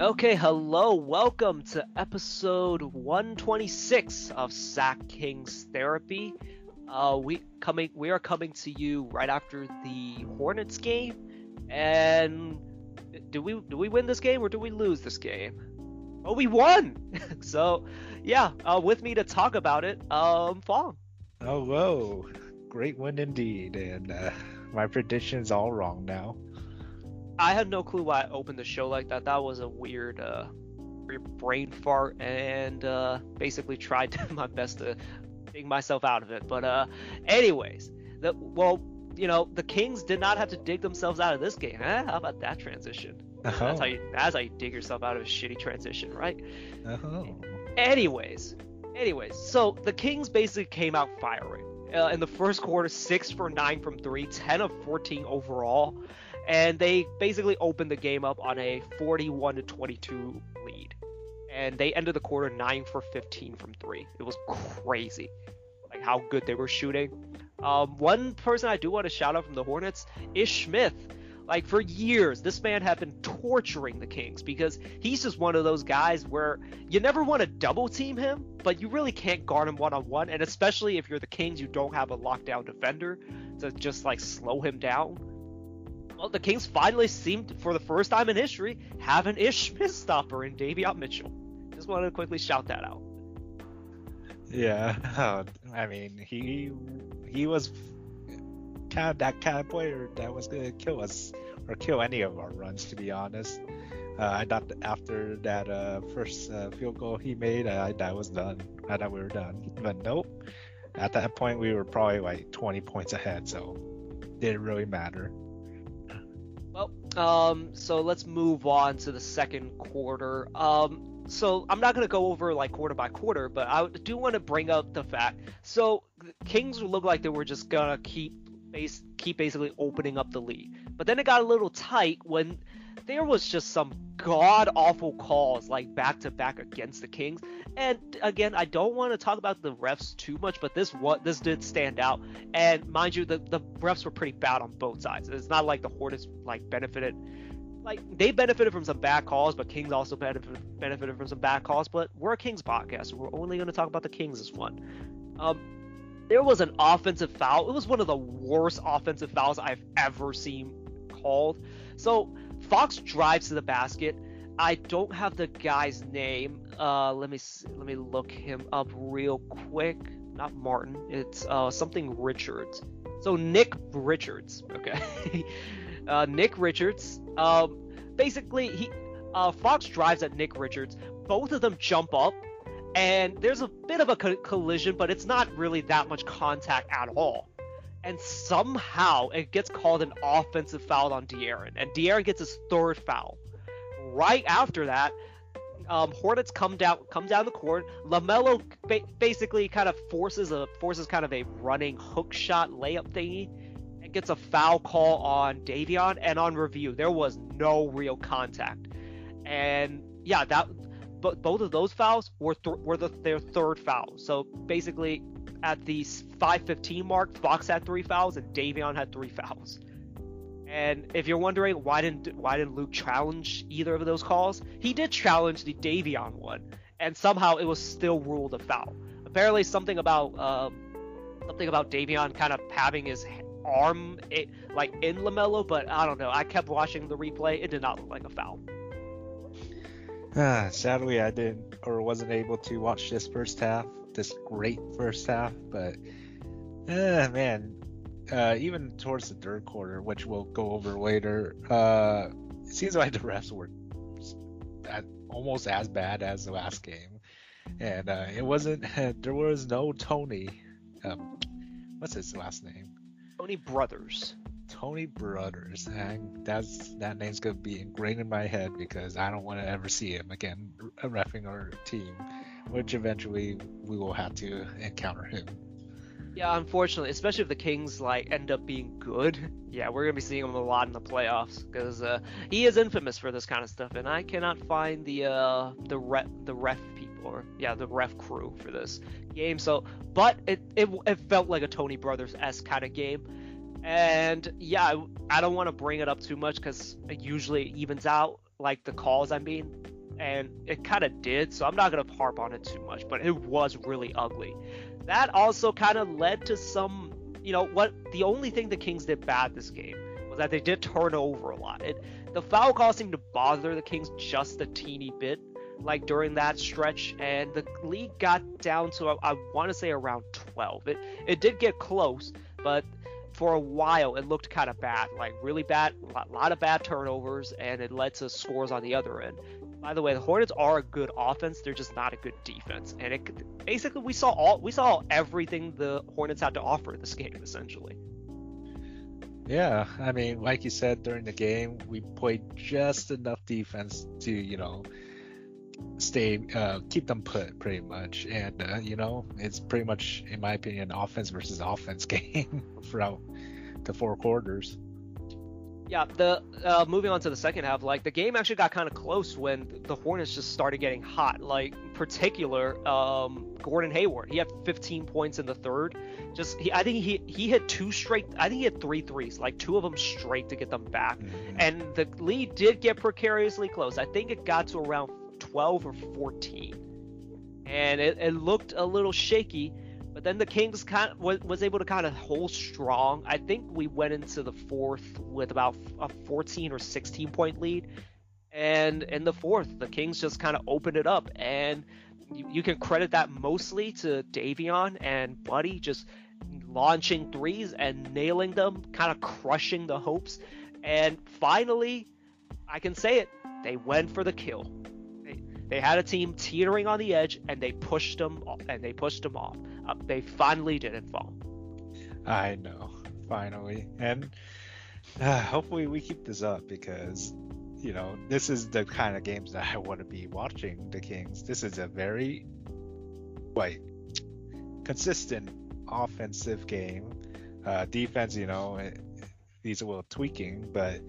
Okay, hello, welcome to episode 126 of Sack Kings Therapy. Uh, we coming, we are coming to you right after the Hornets game, and do we do we win this game or do we lose this game? Oh, we won! so, yeah, uh, with me to talk about it, um, Fong. Oh, whoa, great win indeed, and uh, my prediction's all wrong now. I had no clue why I opened the show like that. That was a weird, uh, brain fart, and uh, basically tried my best to dig myself out of it. But uh, anyways, the well, you know, the Kings did not have to dig themselves out of this game. Eh? How about that transition? Oh. That's how you that's how you dig yourself out of a shitty transition, right? Oh. Anyways, anyways, so the Kings basically came out firing. Uh, in the first quarter, six for nine from three, 10 of 14 overall and they basically opened the game up on a 41 to 22 lead. And they ended the quarter 9 for 15 from 3 it was crazy like how good they were shooting. Um, one person i do want to shout out from the hornets is Smith. Like for years this man had been torturing the kings because he's just one of those guys where you never want to double team him but you really can't guard him one on one and especially if you're the kings you don't have a lockdown defender to just like slow him down well, the Kings finally seemed, for the first time in history, have an Ish Smith stopper in Davion Mitchell. Just wanted to quickly shout that out. Yeah, I mean he he was kind of that kind of player that was gonna kill us or kill any of our runs. To be honest, uh, I thought after that uh, first uh, field goal he made, I that was done. I thought we were done, but nope. At that point, we were probably like 20 points ahead, so didn't really matter. Um, so let's move on to the second quarter. Um, so I'm not gonna go over like quarter by quarter, but I do want to bring up the fact. So Kings look like they were just gonna keep base keep basically opening up the lead, but then it got a little tight when there was just some god awful calls like back to back against the Kings. And again, I don't want to talk about the refs too much, but this what this did stand out. And mind you, the, the refs were pretty bad on both sides. It's not like the Hornets like benefited like they benefited from some bad calls, but Kings also benefited benefited from some bad calls. But we're a Kings podcast, we're only going to talk about the Kings this one. Um, there was an offensive foul. It was one of the worst offensive fouls I've ever seen called. So Fox drives to the basket. I don't have the guy's name. Uh, let me see, let me look him up real quick. Not Martin. It's uh, something Richards. So Nick Richards. Okay. uh, Nick Richards. Um, basically he uh, Fox drives at Nick Richards. Both of them jump up, and there's a bit of a co- collision, but it's not really that much contact at all and somehow it gets called an offensive foul on De'Aaron, and De'Aaron gets his third foul. Right after that, um, Hornets come down come down the court. Lamelo ba- basically kind of forces a forces kind of a running hook shot layup thingy, and gets a foul call on Davion. And on review, there was no real contact. And yeah, that but both of those fouls were th- were the, their third foul. So basically, at the 5:15 mark, Fox had three fouls and Davion had three fouls. And if you're wondering why didn't why didn't Luke challenge either of those calls, he did challenge the Davion one, and somehow it was still ruled a foul. Apparently, something about uh, something about Davion kind of having his arm it, like in Lamelo, but I don't know. I kept watching the replay; it did not look like a foul. Uh, sadly, I didn't or wasn't able to watch this first half, this great first half. But, uh, man, uh, even towards the third quarter, which we'll go over later, uh, it seems like the refs were almost as bad as the last game, and uh, it wasn't. there was no Tony. Um, what's his last name? Tony Brothers. Tony Brothers. And that's that name's gonna be ingrained in my head because I don't want to ever see him again refing our team, which eventually we will have to encounter him. Yeah, unfortunately, especially if the Kings like end up being good, yeah, we're gonna be seeing him a lot in the playoffs because uh, he is infamous for this kind of stuff, and I cannot find the uh, the ref the ref people or yeah the ref crew for this game. So, but it it, it felt like a Tony Brothers s kind of game and yeah, I, I don't want to bring it up too much because it usually evens out. like the calls I mean, and it kind of did. So I'm not gonna harp on it too much, but it was really ugly. That also kind of led to some, you know, what the only thing the Kings did bad this game was that they did turn over a lot. It the foul call seemed to bother the Kings just a teeny bit, like during that stretch, and the league got down to I, want to say around 12. It it did get close, but for a while it looked kind of bad, like really bad, a lot of bad turnovers, and it led to scores on the other end. By the way, the Hornets are a good offense; they're just not a good defense, and it basically we saw all we saw everything the Hornets had to offer this game essentially. Yeah, I mean, like you said during the game, we played just enough defense to, you know, stay, uh, keep them put pretty much. And, uh, you know, it's pretty much, in my opinion, offense versus offense game throughout the four quarters. Yeah, the uh, moving on to the second half, like the game actually got kind of close when the Hornets just started getting hot. Like, in particular, um, Gordon Hayward, he had 15 points in the third. Just, he, I think he he hit two straight. I think he had three threes, like two of them straight to get them back. Mm-hmm. And the lead did get precariously close. I think it got to around 12 or 14, and it, it looked a little shaky. But then the Kings kind of was, able to kind of hold strong. I think we went into the fourth with about a 14 or 16 point lead. And in the fourth, the Kings just kind of opened it up. And you, you can credit that mostly to Davion and Buddy just launching threes and nailing them, kind of crushing the hopes. And finally, I can say it, they went for the kill. They, had a team teetering on the edge, and they pushed them, and they pushed them off uh, they finally didn't fall. I know, finally, and uh, hopefully we keep this up because you know this is the kind of games that I want to be watching. The Kings. This is a very like consistent offensive game. Uh, defense, you know, it needs a little tweaking, but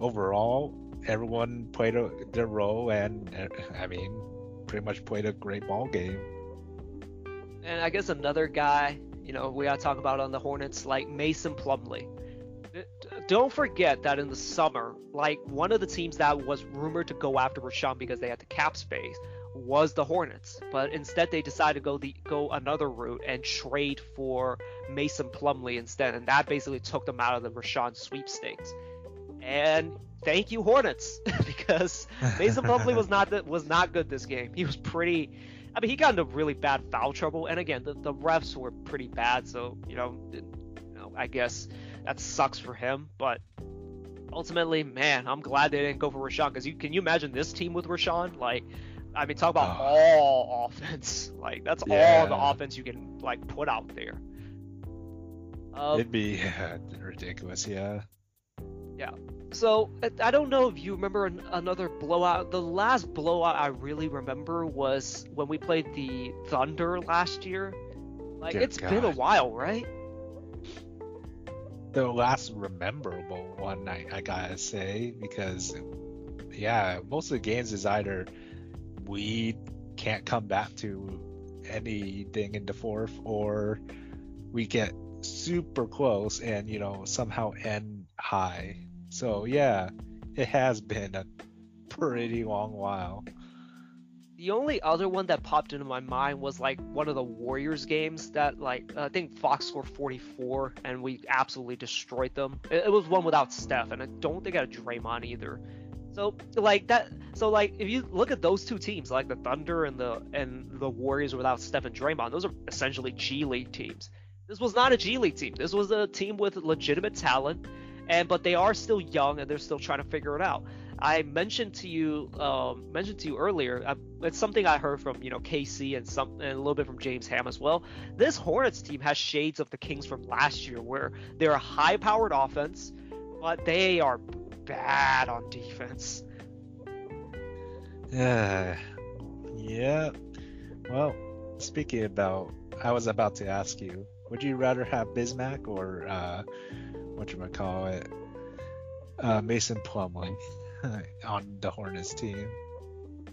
overall, everyone played a, their role, and uh, I mean, pretty much played a great ball game and I guess another guy, you know, we gotta talk about on the Hornets, like Mason Plumlee. Don't forget that in the summer, like one of the teams that was rumored to go after Richaun because they had the cap space was the Hornets, but instead they decided to go the go another route and trade for Mason Plumlee instead, and that basically took them out of the Richaun sweepstakes. And thank you Hornets because Mason Plumlee was not was not good this game. He was pretty I mean, he got into really bad foul trouble, and again, the, the refs were pretty bad, so you know, it, you know, I guess that sucks for him. But ultimately, man, I'm glad they didn't go for Richaun because you can you imagine this team with Richaun? Like, I mean, talk about oh. all offense. Like, that's yeah. all the offense you can like put out there. Um, It'd be ridiculous, yeah. Yeah. So I don't know if you remember another blowout. The last blowout I really remember was when we played the Thunder last year. Like Dear it's God. been a while, right? The last rememberable one, I, I gotta say, because yeah, most of the games is either we can't come back to anything in the fourth, or we get super close and you know somehow end high. So yeah, it has been a pretty long while. The only other one that popped into my mind was like one of the Warriors games that like I think Fox scored 44 and we absolutely destroyed them. It, was one without Steph and I don't think I had Draymond either. So like that so like if you look at those two teams like the Thunder and the and the Warriors without Steph and Draymond, those are essentially G League teams. This was not a G League team. This was a team with legitimate talent and but they are still young and they're still trying to figure it out. I mentioned to you um, mentioned to you earlier. Uh, it's something I heard from you know KC and some and a little bit from James Ham as well. This Hornets team has shades of the Kings from last year, where they're a high-powered offense, but they are bad on defense. Yeah, yeah. Well, speaking about, I was about to ask you, would you rather have Bismack or uh, what you call it, uh, Mason Plumlee on the Hornets team.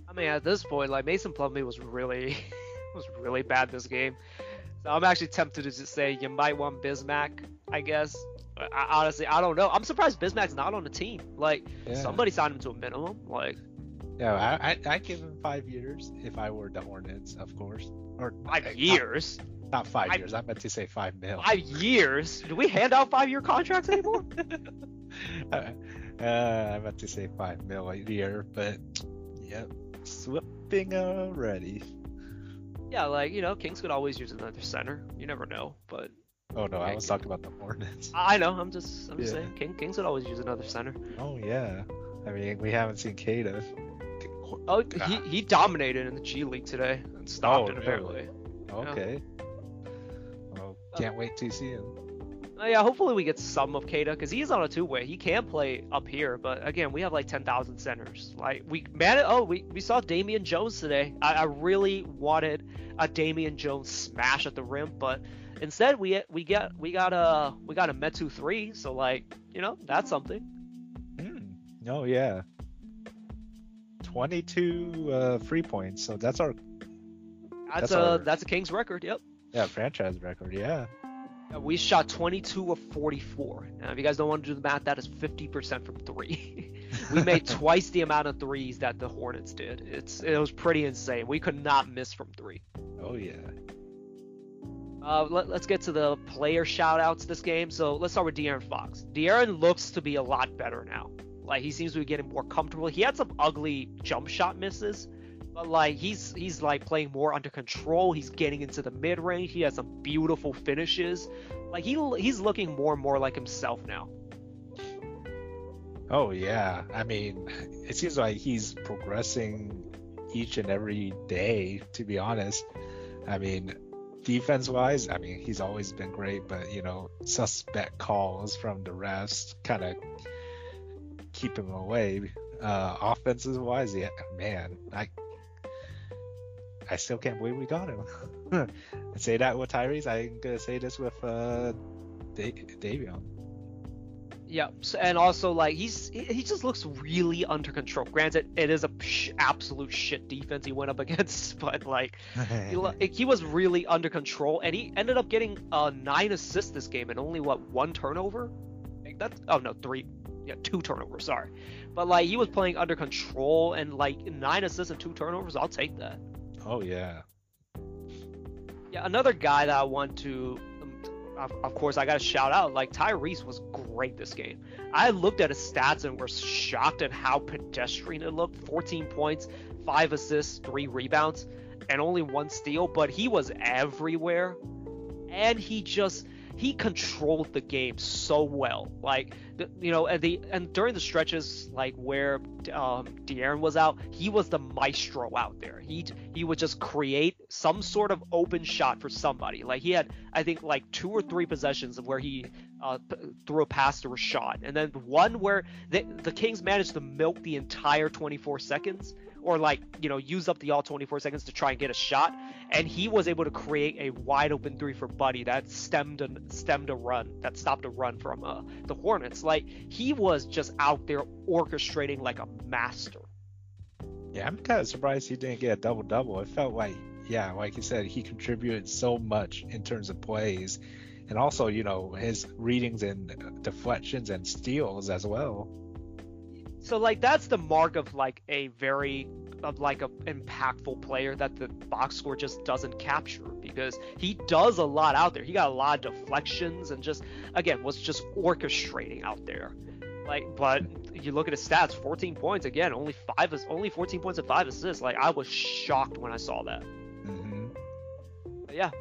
I mean, at this point, like Mason Plumlee was really was really bad this game. So I'm actually tempted to just say you might want Bismack, I guess. I, honestly, I don't know. I'm surprised Bismack's not on the team. Like Yeah. somebody signed him to a minimum. Like Yeah, I, I I'd give him five years if I were the Hornets, of course. Or five not- years. Not, five I- years. I meant to say five mil. Five years? Do we hand out five year contracts anymore? uh, I meant to say five mil a year, but yep, slipping already. yeah, like you know, Kings could always use another center. You never know, but Oh no, I was talking about the Hornets. I know. I'm just, I'm just saying, King, Kings would always use another center. Oh yeah, I mean we haven't seen Queta. Oh, he, he dominated in the G League today and stopped Oh, it apparently. Okay. Well, can't wait to see him. Uh, yeah, hopefully we get some of Queta because he's on a two way. He can play up here, but again, we have like 10,000 centers. Like we man, oh we, we saw Damian Jones today. I, I really wanted a Damian Jones smash at the rim, but instead we we get we got a we got a Metu three. So like you know that's something. Hmm. Oh yeah. 22 uh, free points, so that's our That's, That's a our- that's a Kings record. Yep. Yeah franchise record. Yeah. We shot 22 of 44. Now, if you guys don't want to do the math, that is 50% from three. we made twice the amount of threes that the Hornets did. It's it was pretty insane. We could not miss from three. Oh yeah. Uh, let, us get to the player shout outs this game. So let's start with De'Aaron Fox. De'Aaron looks to be a lot better now. Like he seems to be getting more comfortable. He had some ugly jump shot misses, but like he's he's like playing more under control. He's getting into the mid range. He has some beautiful finishes. Like he he's looking more and more like himself now. Oh yeah. I mean, it seems like he's progressing each and every day. To be honest, I mean, defense wise, I mean, he's always been great, but you know, suspect calls from the refs kind of keep him away. Uh, offenses wise, yeah, man, I I still can't believe we got him. I say that with Tyrese. I'm gonna say this with uh, da- Davion. Yeah, and also like he's he just looks really under control. Granted, it is a sh- absolute shit defense he went up against, but like he, he was really under control, and he ended up getting uh, nine assists this game and only what one turnover. Like that's oh no three, yeah two turnovers. Sorry, but like he was playing under control and like nine assists and two turnovers. I'll take that. Oh yeah. Yeah, another guy that I want to, um, of, of course, I got to shout out. Like Tyrese was great this game. I looked at his stats and was shocked at how pedestrian it looked. 14 points, five assists, three rebounds, and only one steal. But he was everywhere, and he just he controlled the game so well. Like you know, and the and during the stretches like where um, De'Aaron was out, he was the maestro out there. He he would just create some sort of open shot for somebody. Like he had, I think, like two or three possessions of where he uh, threw a pass to a shot, and then one where the the Kings managed to milk the entire 24 seconds, or like you know use up the all 24 seconds to try and get a shot, and he was able to create a wide open three for Buddy that stemmed a, stemmed a run that stopped a run from uh, the Hornets. Like he was just out there orchestrating like a master. Yeah, I'm kind of surprised he didn't get a double double. It felt like, yeah, like you said, he contributed so much in terms of plays, and also, you know, his readings and deflections and steals as well. So like that's the mark of like a very of like a impactful player that the box score just doesn't capture because he does a lot out there. He got a lot of deflections and just again was just orchestrating out there. Like but you look at his stats, 14 points again, only five is only 14 points and five assists. Like I was shocked when I saw that. Yeah,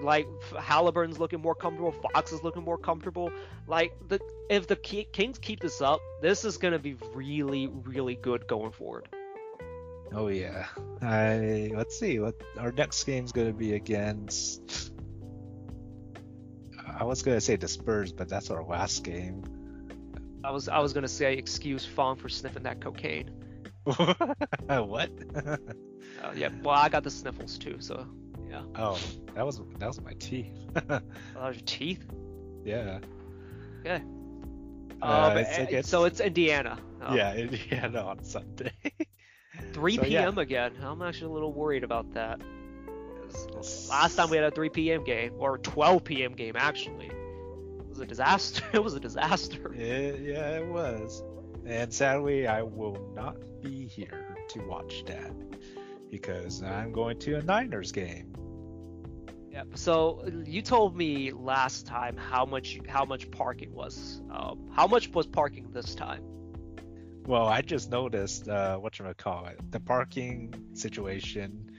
like Halliburton's looking more comfortable. Fox is looking more comfortable. Like the if the Kings keep this up, this is gonna be really, really good going forward. Oh yeah. I let's see what our next game's gonna be against. I was gonna say the Spurs, but that's our last game. I was I was gonna say excuse Fong for sniffing that cocaine. what? Uh, yeah, well I got the sniffles too, so yeah. oh, that was that was my teeth. Oh, that was your teeth. yeah. Okay. Uh, Um, it's eh, against- so it's Indiana. Um, Yeah, Indiana on Sunday. 3 so, yeah. p.m. again. I'm actually a little worried about that. Last time we had a 3 p.m. game, or 12 p.m. game actually. It was a disaster. It was a disaster. It, yeah, it was. And sadly, I will not be here to watch that because I'm going to a Niners game. Yeah. So you told me last time how much how much parking was. Um, how much was parking this time? Well, I just noticed uh, what you call it, the parking situation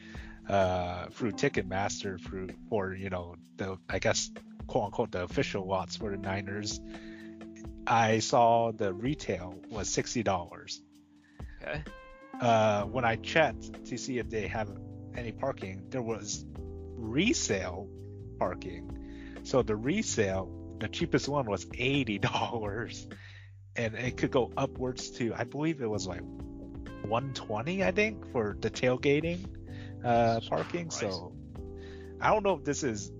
uh, through Ticketmaster through for you know the I guess quote unquote the official lots for the Niners. I saw the retail was sixty dollars. Okay. Uh, when I checked to see if they have any parking, there was resale parking. So the resale, the cheapest one was eighty dollars, and it could go upwards to I believe it was like one twenty, I think, for the tailgating uh, parking. So I don't know if this is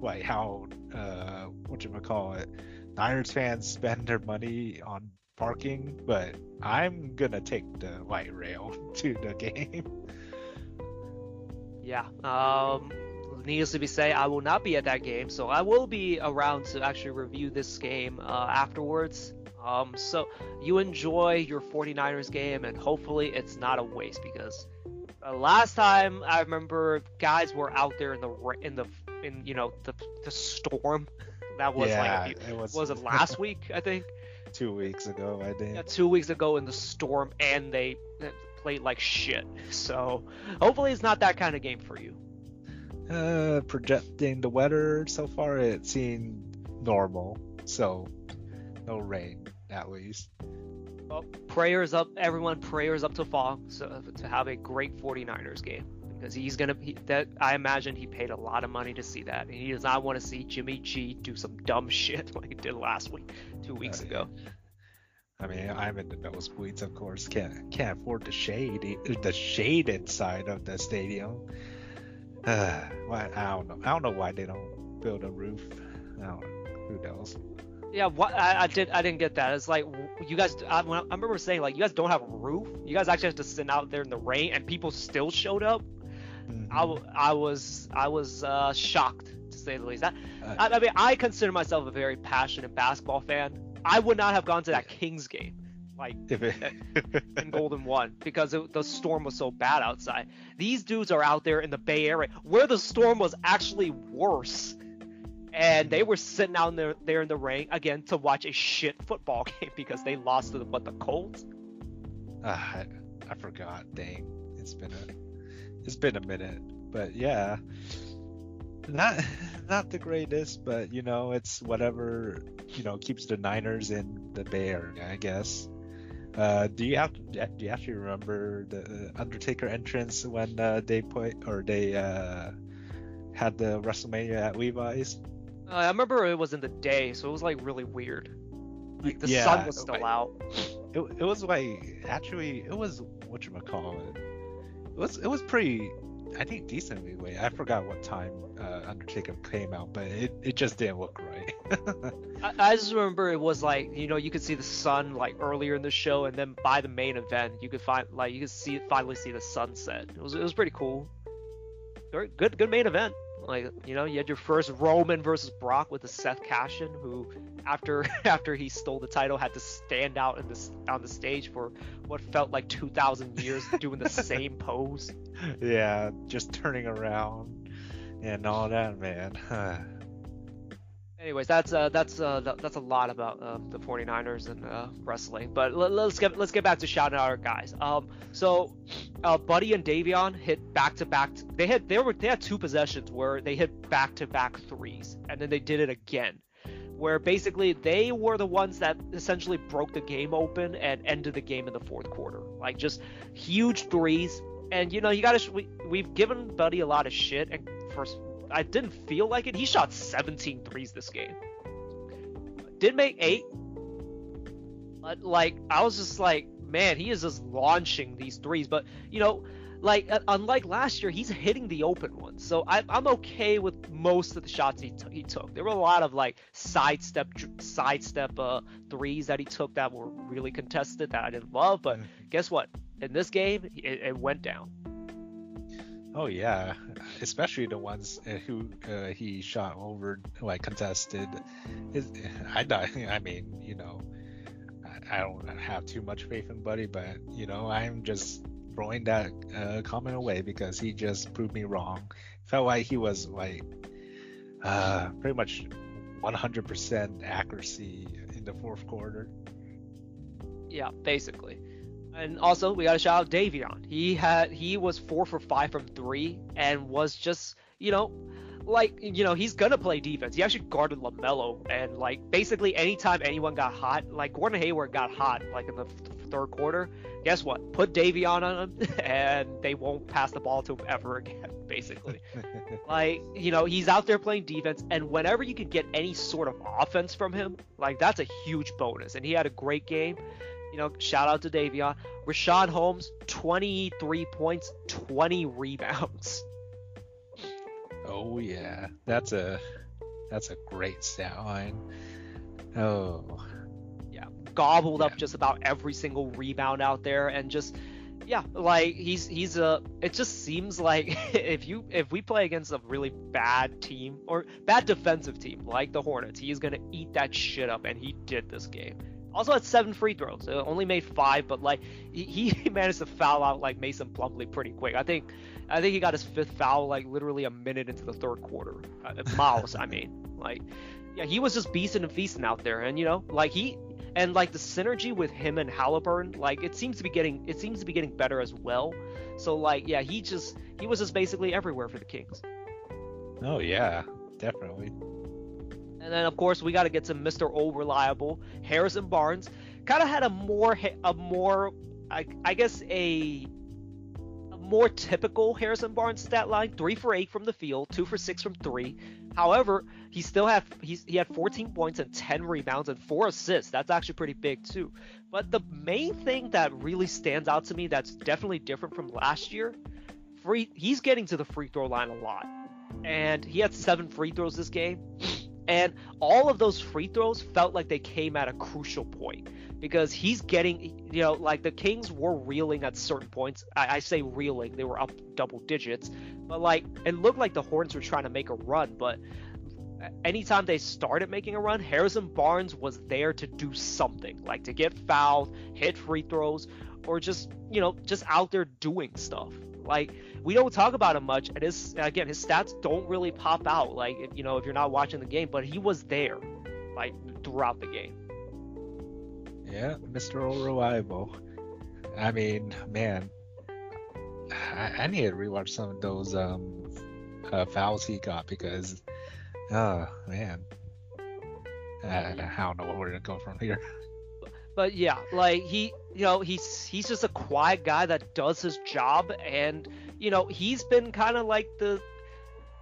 like how uh, what you call it, Niners fans spend their money on parking, but I'm gonna take the light rail to the game. Yeah. Um, needless to be say, I will not be at that game, so I will be around to actually review this game uh, afterwards. Um, so you enjoy your 49ers game, and hopefully it's not a waste because uh, last time I remember guys were out there in the in the in you know the the storm. That was yeah, like few, it was, was it last week I think. Two weeks ago, I think. Yeah, two weeks ago in the storm, and they played like shit. So hopefully it's not that kind of game for you. Uh, projecting the weather so far, it seemed normal. So no rain at least. Well, prayers up, everyone. Prayers up to fall so to have a great 49ers game because he's gonna. He, that I imagine he paid a lot of money to see that, and he does not want to see Jimmy G do some dumb shit like he did last week, two weeks Uh, ago. I mean, I'm in the nosebleeds, of course. Can't can't afford the shade, the shaded side of the stadium. Uh, why I don't know. I don't know why they don't build a roof. I don't know. Who knows? Yeah, what I, I did I didn't get that. It's like you guys. I, I remember saying like you guys don't have a roof. You guys actually have to sit out there in the rain, and people still showed up. Mhm. I, I was I was uh, shocked to say the least. That, Uh, I, I mean, I consider myself a very passionate basketball fan. I would not have gone to that Kings game, like if it, in Golden One, because it, the storm was so bad outside. These dudes are out there in the Bay Area, where the storm was actually worse, and they were sitting out there there in the rain again to watch a shit football game because they lost to the, what the Colts. Ah, I, I forgot. Dang, it's been a it's been a minute, but yeah, not not the greatest, but you know it's whatever you know keeps the Niners in the Bay Area, I guess. Uh, do you have do you actually remember the Undertaker entrance when uh, they put or they uh, had the WrestleMania at Levi's? Uh, I remember it was in the day, so it was like really weird. Like the Yeah, sun was still like- out. It, it was like actually it was what you call it. It was it was pretty I think decently late. I forgot what time uh, Undertaker came out, but it, it just didn't look right. I, I just remember it was like you know you could see the sun like earlier in the show, and then by the main event you could find like you could see finally see the sunset. It was it was pretty cool. Good good main event. Like you know you had your first Roman versus Brock with the Seth Cashin who after after he stole the title had to stand out in this on the stage for what felt like 2,000 years doing the same pose. yeah, just turning around and all that, man. Anyways, that's uh, that's uh, that's a lot about uh, the 49ers and uh, wrestling. But let, us get let's get back to shouting out our guys. Um, so uh, Buddy and Davion hit back to back. They had they were they had two possessions where they hit back to back threes, and then they did it again, where basically they were the ones that essentially broke the game open and ended the game in the fourth quarter. Like just huge threes, and you know you gotta we we've given Buddy a lot of shit, and first I didn't feel like it. He shot 17 threes this game. Did make eight. But like I was just like, man, he is just launching these threes. But you know, like uh, unlike last year, he's hitting the open ones. So I, I'm okay with most of the shots he, t- he took. There were a lot of like sidestep sidestep uh, threes that he took that were really contested that I didn't love. But guess what? In this game, it, it went down. Oh yeah, especially the ones uh, who uh, he shot over, like contested. His, I I mean, you know, I, I don't have too much faith in Buddy, but you know, I'm just throwing that uh, comment away because he just proved me wrong. Felt like he was like uh, pretty much 100% accuracy in the fourth quarter. Yeah, basically. And also, we got to shout out Davion. He had he was four for five from three, and was just you know, like you know, he's gonna play defense. He actually guarded Lamelo, and like basically anytime anyone got hot, like Gordon Hayward got hot, like in the third quarter. Guess what? Put Davion on him, and they won't pass the ball to him ever again. Basically, like you know, he's out there playing defense, and whenever you can get any sort of offense from him, like that's a huge bonus. And he had a great game you know, shout out to Davion. Richaun Holmes, 23 points, 20 rebounds. Oh yeah, that's a that's a great stat line. Oh. Yeah, gobbled yeah. up just about every single rebound out there, and just yeah, like he's he's a. It just seems like if you if we play against a really bad team or bad defensive team like the Hornets, he is gonna eat that shit up, and he did this game. Also had seven free throws. Only made five, but like he, he managed to foul out like Mason Plumlee pretty quick. I think I think he got his fifth foul like literally a minute into the third quarter. Uh, Miles, I mean, like yeah, he was just beasting and feasting out there, and you know, like he and like the synergy with him and Halliburton, like it seems to be getting it seems to be getting better as well. So like yeah, he just he was just basically everywhere for the Kings. Oh yeah, definitely. And then of course we got to get to Mr. Old Reliable Harrison Barnes. Kind of had a more a more I, I guess a, a more typical Harrison Barnes stat line: three for eight from the field, two for six from three. However, he still had he's, he had 14 points and 10 rebounds and four assists. That's actually pretty big too. But the main thing that really stands out to me that's definitely different from last year, free he's getting to the free throw line a lot, and he had seven free throws this game. And all of those free throws felt like they came at a crucial point because he's getting, you know, like the Kings were reeling at certain points. I, I, say reeling, they were up double digits, but like it looked like the Hornets were trying to make a run. But anytime they started making a run, Harrison Barnes was there to do something, like to get fouled, hit free throws, or just, you know, just out there doing stuff. Like we don't talk about him much, and his again his stats don't really pop out. Like you know if you're not watching the game, but he was there, like throughout the game. Yeah, Mr. Reliable. I mean, man, I, I need to rewatch some of those um, uh, fouls he got because, oh man, I, I don't know where to go from here. But yeah, like he, you know, he's he's just a quiet guy that does his job, and you know, he's been kind of like the,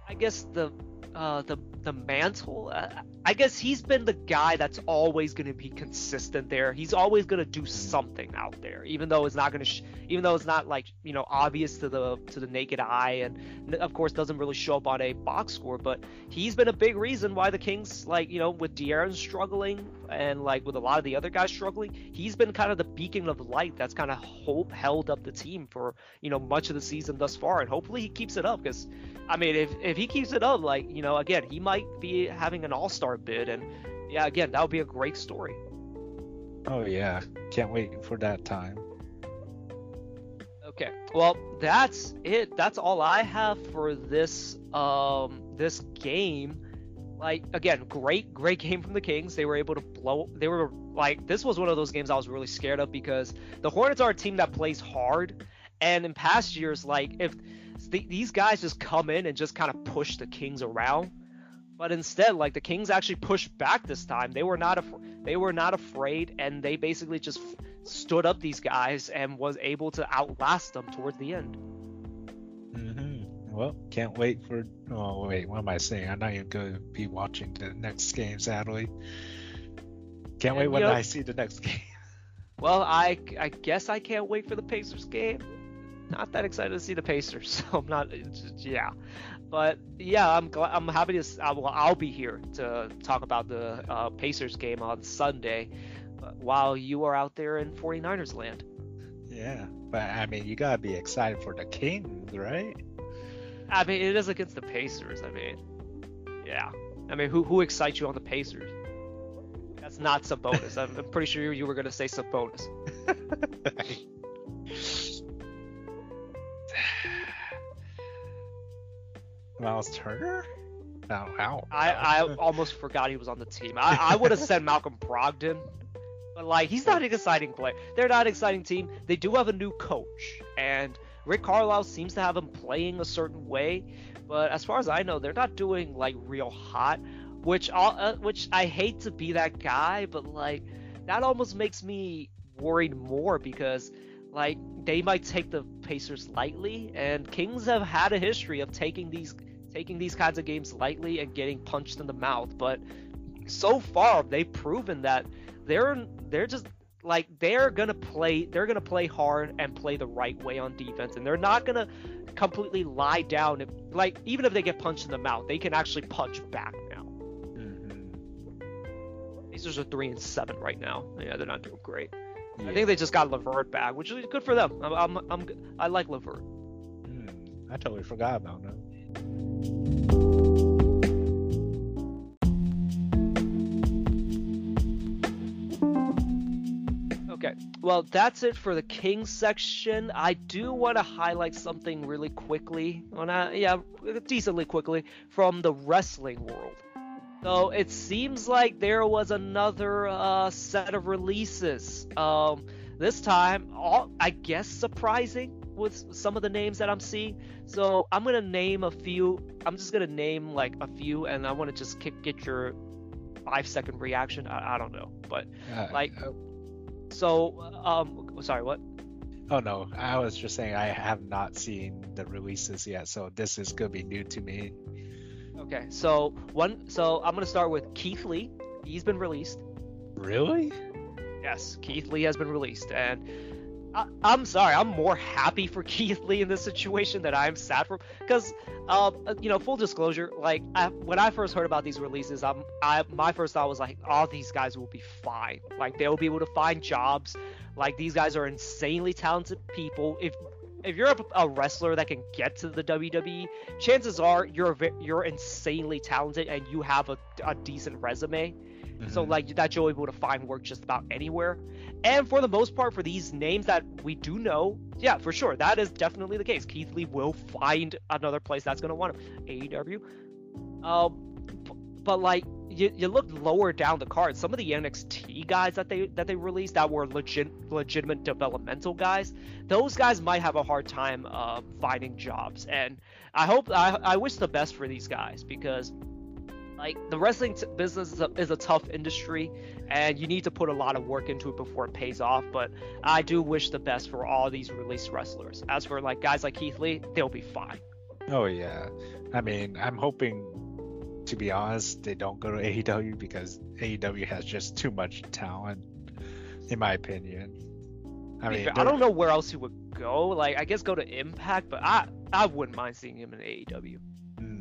I guess the uh, the the mantle. Uh, I guess he's been the guy that's always going to be consistent there. He's always going to do something out there, even though it's not going to, sh- even though it's not like you know obvious to the to the naked eye, and of course doesn't really show up on a box score. But he's been a big reason why the Kings, like you know, with De'Aaron struggling and like with a lot of the other guys struggling, he's been kind of the beacon of light that's kind of hope held up the team for you know much of the season thus far, and hopefully he keeps it up because I mean, if if he keeps it up, like you know, again, he might be having an All Star bid, and yeah, again, that would be a great story. Oh yeah, can't wait for that time. Okay, well, that's it. That's all I have for this um this game. Like again, great great game from the Kings. They were able to blow. They were like this was one of those games I was really scared of because the Hornets are a team that plays hard, and in past years, like if th- these guys just come in and just kind of push the Kings around. But instead, like the Kings actually pushed back this time. They were not af- they were not afraid, and they basically just f- stood up these guys and was able to outlast them towards the end. Mm-hmm. Well, can't wait for. Oh wait, what am I saying? I'm not even going to be watching the next game, sadly. Can't and, wait when know, I see the next game. Well, I I guess I can't wait for the Pacers game not that excited to see the Pacers. So I'm not. Yeah, but yeah, I'm glad. I'm happy to. Well, I'll be here to talk about the uh, Pacers game on Sunday, while you are out there in 49ers land. Yeah, but I mean, you gotta be excited for the Kings, right? I mean, it is against the Pacers. I mean, yeah. I mean, who who excites you on the Pacers? That's not Sabonis. I'm, I'm pretty sure you were gonna say Sabonis. Miles Turner? Oh, ow. I, I almost forgot he was on the team. I, I would have said Malcolm Brogdon, but like he's not an exciting player. They're not an exciting team. They do have a new coach, and Rick Carlisle seems to have him playing a certain way. But as far as I know, they're not doing like real hot, which uh, which I hate to be that guy, but like that almost makes me worried more because like they might take the Pacers lightly, and Kings have had a history of taking these taking these kinds of games lightly and getting punched in the mouth. But so far, they've proven that they're they're just like they're gonna play they're gonna play hard and play the right way on defense, and they're not gonna completely lie down. If, like even if they get punched in the mouth, they can actually punch back now. Mm-hmm. Pacers are three and seven right now. Yeah, they're not doing great. Yeah. I think they just got Levert back, which is good for them. I'm, I'm, I'm I like Levert. Mm, I totally forgot about that. Okay, well, that's it for the Kings section. I do want to highlight something really quickly, well, not, yeah, decently quickly, from the wrestling world. So it seems like there was another uh, set of releases. Um, this time, all, I guess surprising with some of the names that I'm seeing. So I'm gonna name a few. I'm just gonna name like a few, and I want to just get, get your five second reaction. I, I don't know, but Uh, Like- uh, so um, sorry, what? oh no, I was just saying I have not seen the releases yet, so this is gonna be new to me. Okay, so one. So I'm gonna start with Keith Lee. He's been released. Really? Yes, Keith Lee has been released, and I, I'm sorry, I'm more happy for Keith Lee in this situation than I'm sad for, because, um, uh, you know, full disclosure, like I, when I first heard about these releases, I'm, I, my first thought was like, all these guys will be fine, like they'll be able to find jobs, like these guys are insanely talented people. If if you're a, a wrestler that can get to the WWE, chances are you're you're insanely talented and you have a, a decent resume. So Mhm. like that you're able to find work just about anywhere. And for the most part, for these names that we do know, yeah, for sure, that is definitely the case. Keith Lee will find another place that's gonna want him. AEW. Um, but like you, you look lower down the card, some of the NXT guys that they that they released that were legit legitimate developmental guys, those guys might have a hard time uh, finding jobs. And I hope I, I wish the best for these guys because like the wrestling t- business is a, is a tough industry and you need to put a lot of work into it before it pays off but i do wish the best for all these released wrestlers as for like guys like keith lee they'll be fine Oh yeah. I mean, I'm hoping to be honest, they don't go to AEW because AEW has just too much talent, in my opinion. I mean, i don't know where else he would go like i guess go to impact but i i wouldn't mind seeing him in aew Hmm.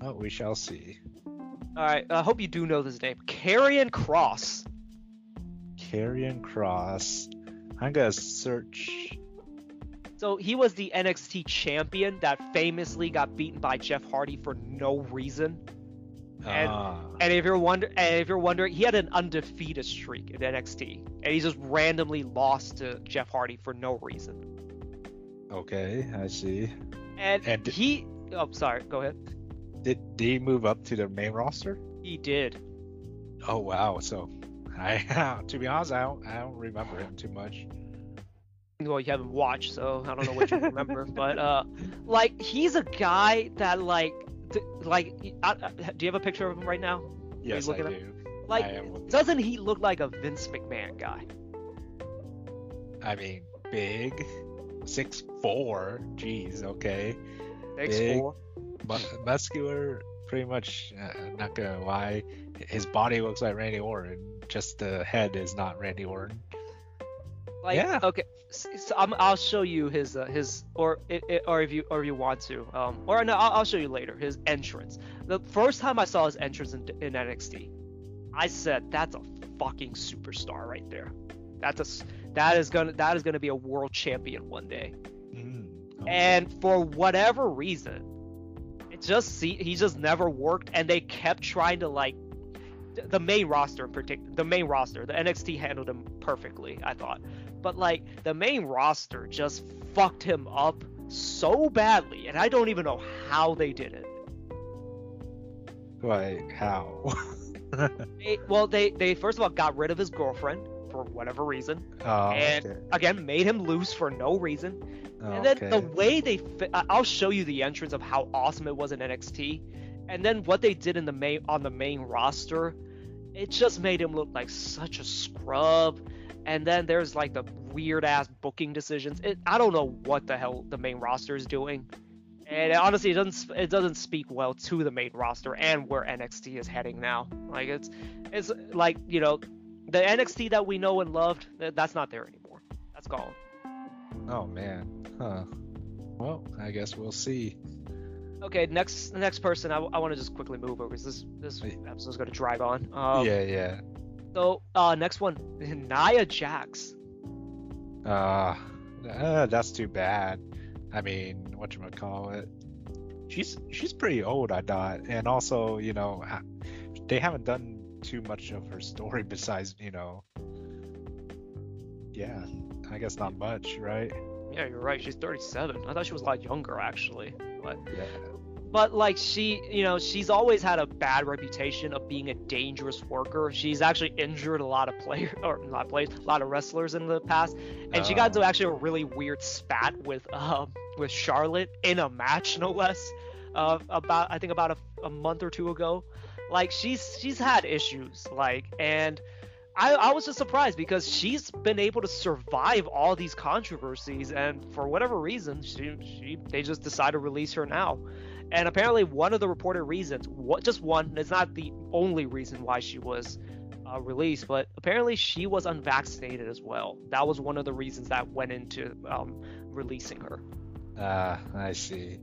Oh, we shall see. all right i hope you do know this name Karrion Kross Karrion Kross. I'm gonna search. So he was the NXT champion that famously got beaten by Jeff Hardy for no reason. And- Ah, And if you're wonder, and if you're wondering, he had an undefeated streak in NXT, and he just randomly lost to Jeff Hardy for no reason. okay, I see. And, And- he, oh, sorry, go ahead. Did, did he move up to the main roster? He did. Oh wow. So, I to be honest, I don't I don't remember him too much. Well, you haven't watched, so I don't know what you remember, but uh, like he's a guy that like, th- like, I, I- do you have a picture of him right now? Yes, I looking up? do. Like, I am looking- doesn't he look like a Vince McMahon guy? I mean, big, six four. Jeez, okay. Six Big. four. Mu- muscular, pretty much. Uh, not gonna lie, his body looks like Randy Orton. Just the head is not Randy Orton. Like, Yeah. Okay. So I'm, I'll show you his uh, his or it, it, or if you or if you want to um or no I'll, I'll show you later his entrance. The first time I saw his entrance in, in NXT, I said that's a fucking superstar right there. That's a that is gonna that is gonna be a world champion one day. Mm. and for whatever reason, it just see he just never worked, and they kept trying to like the main roster in particular, the main roster, the NXT handled him perfectly, I thought, but like the main roster just fucked him up so badly, and I don't even know how they did it. Like how? They, well, they they first of all got rid of his girlfriend for whatever reason, oh, and okay. again made him lose for no reason. Oh, And then the way they, fi- I- I'll show you the entrance of how awesome it was in NXT, and then what they did in the main on the main roster, it just made him look like such a scrub. And then there's like the weird ass booking decisions. It, I don't know what the hell the main roster is doing, and honestly, it doesn't it doesn't speak well to the main roster and where NXT is heading now. Like it's it's like you know the NXT that we know and loved, that's not there anymore. That's gone. Oh man. Huh. Well, I guess we'll see. Okay, next next person, I, I want to just quickly move over because this this episode's gonna drag on. Um, yeah, yeah. So uh, next one, Nia Jax. Uh, uh, that's too bad. I mean, what you call it? She's she's pretty old, I thought, and also, you know, they haven't done too much of her story besides, you know, yeah, I guess not much, right? Yeah, you're right. She's 37. I thought she was a lot younger actually, but Yeah. But like she, you know, she's always had a bad reputation of being a dangerous worker. She's actually injured a lot of players or not players, a lot of wrestlers in the past, and she got into Oh. actually a really weird spat with um with Charlotte in a match, no less. Uh, about I think about a, a month or two ago. Like she's she's had issues, like and. I, I was just surprised because she's been able to survive all these controversies, and for whatever reason, she, she they just decided to release her now. And apparently, one of the reported reasons, what just one, it's not the only reason why she was uh, released, but apparently she was unvaccinated as well. That was one of the reasons that went into um, releasing her. Ah, I see.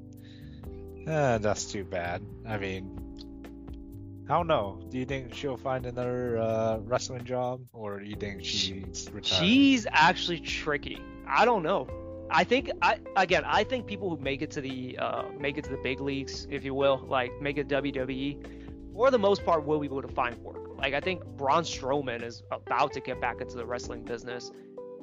Uh, that's too bad. I mean, I don't know. Do you think she'll find another uh, wrestling job, or do you think she's retired? She's actually tricky. I don't know. I think I again I think people who make it to the uh, make it to the big leagues, if you will, like make it WWE, for the most part will be able to find work. Like I think Braun Strowman is about to get back into the wrestling business.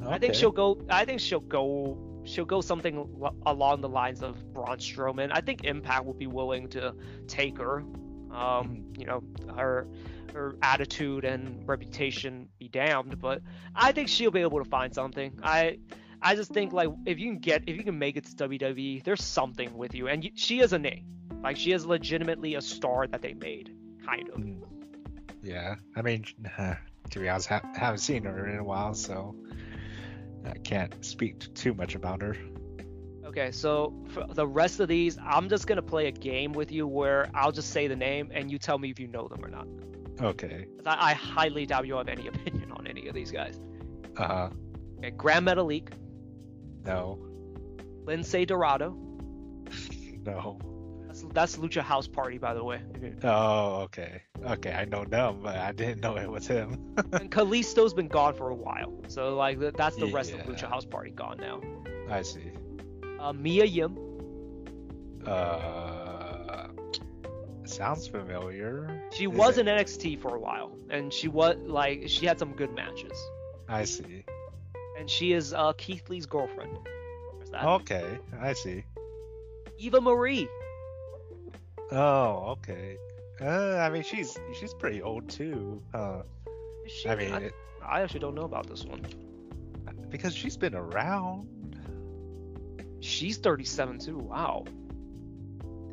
Okay. I think she'll go. I think she'll go. She'll go something lo- along the lines of Braun Strowman. I think Impact will be willing to take her. Um, you know, her her attitude and reputation be damned, but I think she'll be able to find something. I I just think like if you can get if you can make it to WWE, there's something with you, and you, she is a name. Like she is legitimately a star that they made, kind of. Mm. Yeah, I mean, to be honest, ha- haven't seen her in a while, so I can't speak t- too much about her. Okay, so for the rest of these, I'm just gonna play a game with you where I'll just say the name and you tell me if you know them or not. Okay. I, I highly doubt you have any opinion on any of these guys. Uh huh. Okay, Gran Metalik, No. Lince Dorado. No. That's, that's Lucha House Party, by the way. Oh, okay. Okay, I know them, but I didn't know it was him. and Kalisto's been gone for a while, so like that's the rest of Lucha House Party gone now. I see. Uh, Mia Yim, Uh, sounds familiar. she Is was it- in NXT for a while, and she was like she had some good matches, I see. And she is uh, Keith Lee's girlfriend. That. Okay, I see. Eva Marie. Oh, okay. Uh, I mean, she's she's pretty old too. Uh, Is she? I mean, I, it, I actually don't know about this one. because she's been around. She's 37 too. Wow.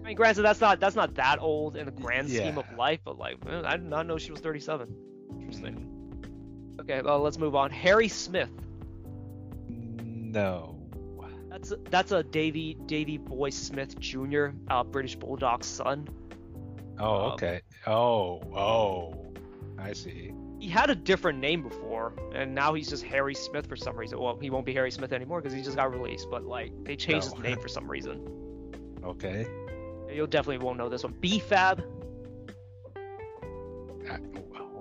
I mean, granted, that's not that's not that old in the grand scheme of life, but like, man, I did not know she was 37. Interesting. Mm-hmm. Okay, well, let's move on. Harry Smith. No. That's that's a Davy Davy Boy Smith Jr. Uh, British Bulldog's son. Oh, Um, okay. Oh, oh. I see. He had a different name before, and now he's just Harry Smith for some reason. Well, he won't be Harry Smith anymore because he just got released. But like, they changed No. his name for some reason. Okay. You'll definitely won't know this one. B-Fab, Uh,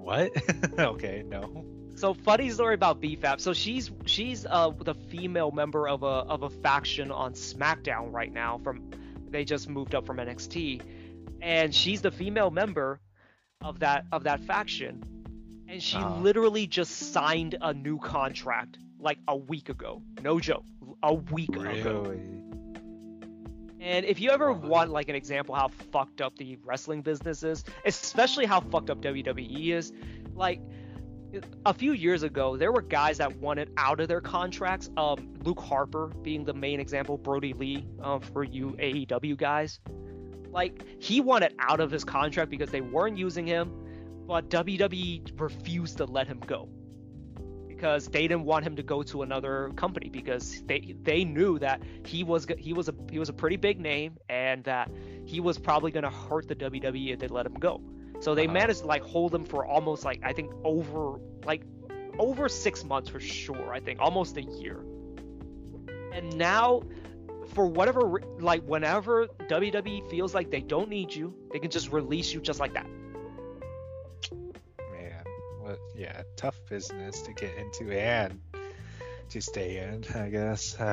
what? okay, no. So funny story about B-Fab. So she's she's uh the female member of a of a faction on SmackDown right now. From they just moved up from NXT, and she's the female member of that of that faction, and she Uh-huh. literally just signed a new contract like a week ago. No joke, a week ago. Really? And if you ever want like an example how fucked up the wrestling business is, especially how fucked up WWE is, like a few years ago, there were guys that wanted out of their contracts. Um, Luke Harper being the main example, Brodie Lee um, for you AEW guys. Like he wanted out of his contract because they weren't using him, but WWE refused to let him go because they didn't want him to go to another company because they they knew that he was he was a he was a pretty big name and that he was probably going to hurt the WWE if they let him go. So they Uh-huh. managed to like hold him for almost like I think over like over 6 months for sure, I think almost a year. And now for whatever like whenever WWE feels like they don't need you, they can just release you just like that. Man, what? Yeah, tough business to get into and to stay in, I guess.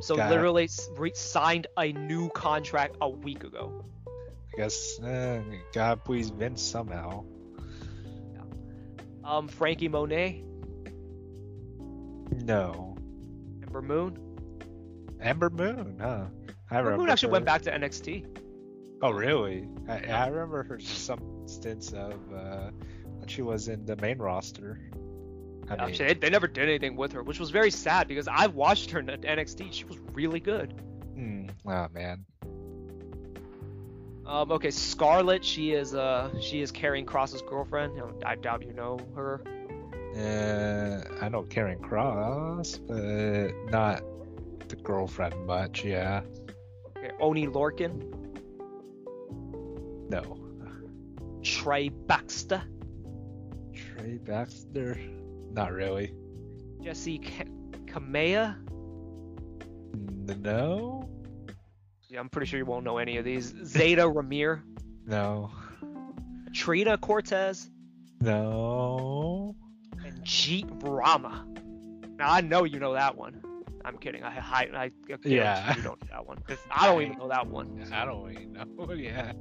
So literally re- signed a new contract a week ago. I guess uh, God please Vince somehow. Um, Franky Monet, No, Ember Moon. Ember Moon, huh? I Ember Moon actually went back to NXT. Oh, really? I, I remember her some stints of uh, when she was in the main roster. I Uh, mean, she- they, they never did anything with her, which was very sad because I watched her in NXT. She was really good. hmm, oh man. Um, okay, Scarlett. she is uh she is Karrion Kross's girlfriend. I doubt you know her. Uh, I know Karrion Kross, but not the girlfriend much. Yeah, Okay, Oney Lorcan, no. Trey Baxter, Trey Baxter, not really. Jessi Ka- Kamea. No, Yeah, I'm pretty sure you won't know any of these. Zayda Ramier, no, Trina Cortez, no. and Jeet Rama. Now I know you know that one. I'm kidding. I I, I Yeah. you don't know that one. I don't even know that one. I don't even know. Yeah.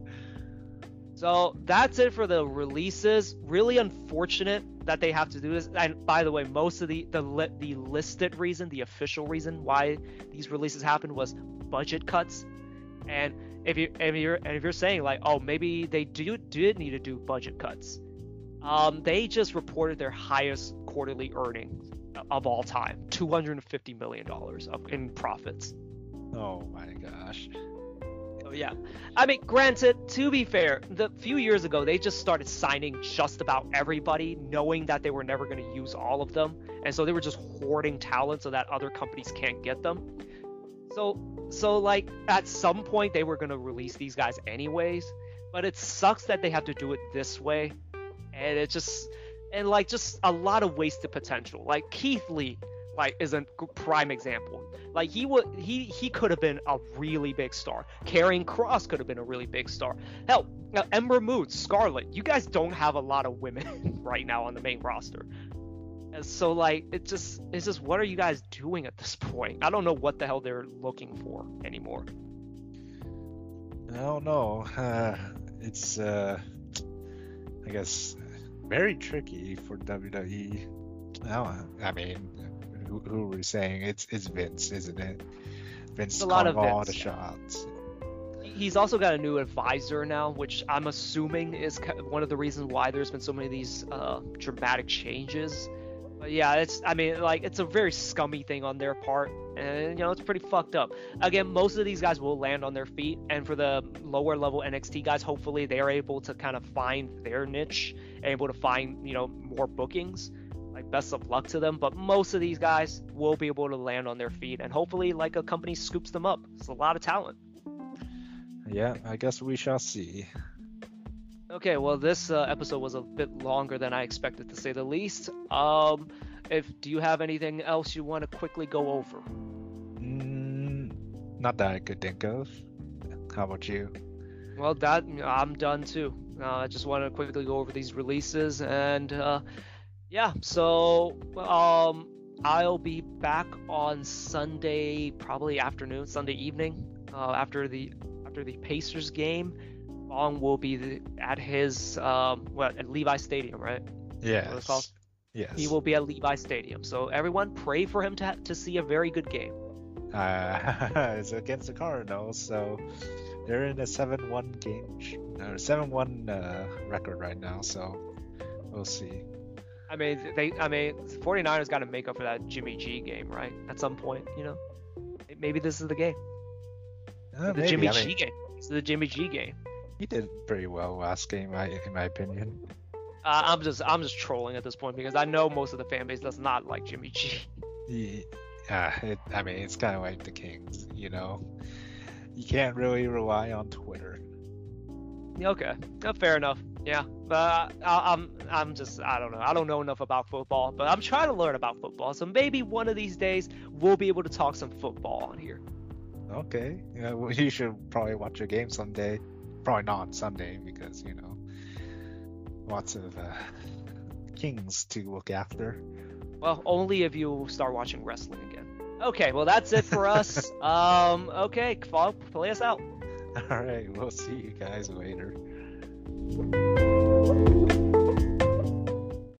So that's it for the releases. Really unfortunate that they have to do this. And by the way, most of the the li- the listed reason, the official reason why these releases happened was budget cuts. And if you if you're and if you're saying like, oh, maybe they do did need to do budget cuts, um, they just reported their highest quarterly earnings of all time, 250 million dollars in profits. Oh my gosh. So yeah, I mean, granted, to be fair, the few years ago they just started signing just about everybody, knowing that they were never going to use all of them, and so they were just hoarding talent so that other companies can't get them. So, so like at some point they were to release these guys anyways, but it sucks that they have to do it this way, and it just and like just a lot of wasted potential. Like Keith Lee, like is a prime example. Like he would he he could have been a really big star. Karrion Kross could have been a really big star. Hell, uh, Ember Moon, Scarlett. You guys don't have a lot of women right now on the main roster. So like it just it's just what are you guys doing at this point? I don't know what the hell they're looking for anymore. I don't know. Uh, it's uh, I guess very tricky for WWE. I, don't, I mean, who, who are we saying? It's it's Vince, isn't it? Vince It's a lot of calling all the Vince, yeah. shots. He's also got a new advisor now, which I'm assuming is one of the reasons why there's been so many of these uh, dramatic changes. But yeah, it's I mean like it's a very scummy thing on their part, and you know it's pretty fucked up. Again, most of these guys will land on their feet, and for the lower level NXT guys, hopefully they are able to kind of find their niche, able to find you know more bookings. Like best of luck to them, but most of these guys will be able to land on their feet, and hopefully like a company scoops them up. It's a lot of talent. Yeah, I guess we shall see. Okay, well, this uh, episode was a bit longer than I expected, to say the least. Um, if do you have anything else you want to quickly go over? Mm, not that I could think of. How about you? Well, that I'm done too. Uh, I just want to quickly go over these releases, and uh, yeah, so um, I'll be back on Sunday, probably afternoon, Sunday evening, uh, after the after the Pacers game. Bong will be the, at his um, what at Levi Stadium, right? Yeah. Yes. He will be at Levi Stadium. So everyone, pray for him to to see a very good game. Uh, it's against the Cardinals, so they're in a 7-1 game, or 7-1 uh, record right now. So we'll see. I mean, they, I mean, 49ers got to make up for that Jimmy G game, right? At some point, you know. Maybe this is the game. Uh, the maybe, Jimmy I G mean, game. It's the Jimmy G game. He did pretty well last game, I, in my opinion. Uh, I'm just, I'm just trolling at this point because I know most of the fan base does not like Jimmy G. Yeah, it, I mean, it's kind of like the Kings, you know. You can't really rely on Twitter. Okay, uh, fair enough. Yeah, but I, I'm, I'm just, I don't know. I don't know enough about football, but I'm trying to learn about football. So maybe one of these days we'll be able to talk some football on here. Okay, yeah, well, you should probably watch a game someday. Probably not on Sunday because you know lots of uh, Kings to look after. Well, only if you start watching wrestling again. Okay, well that's it for us. um, okay, follow, play us out. All right, we'll see you guys later.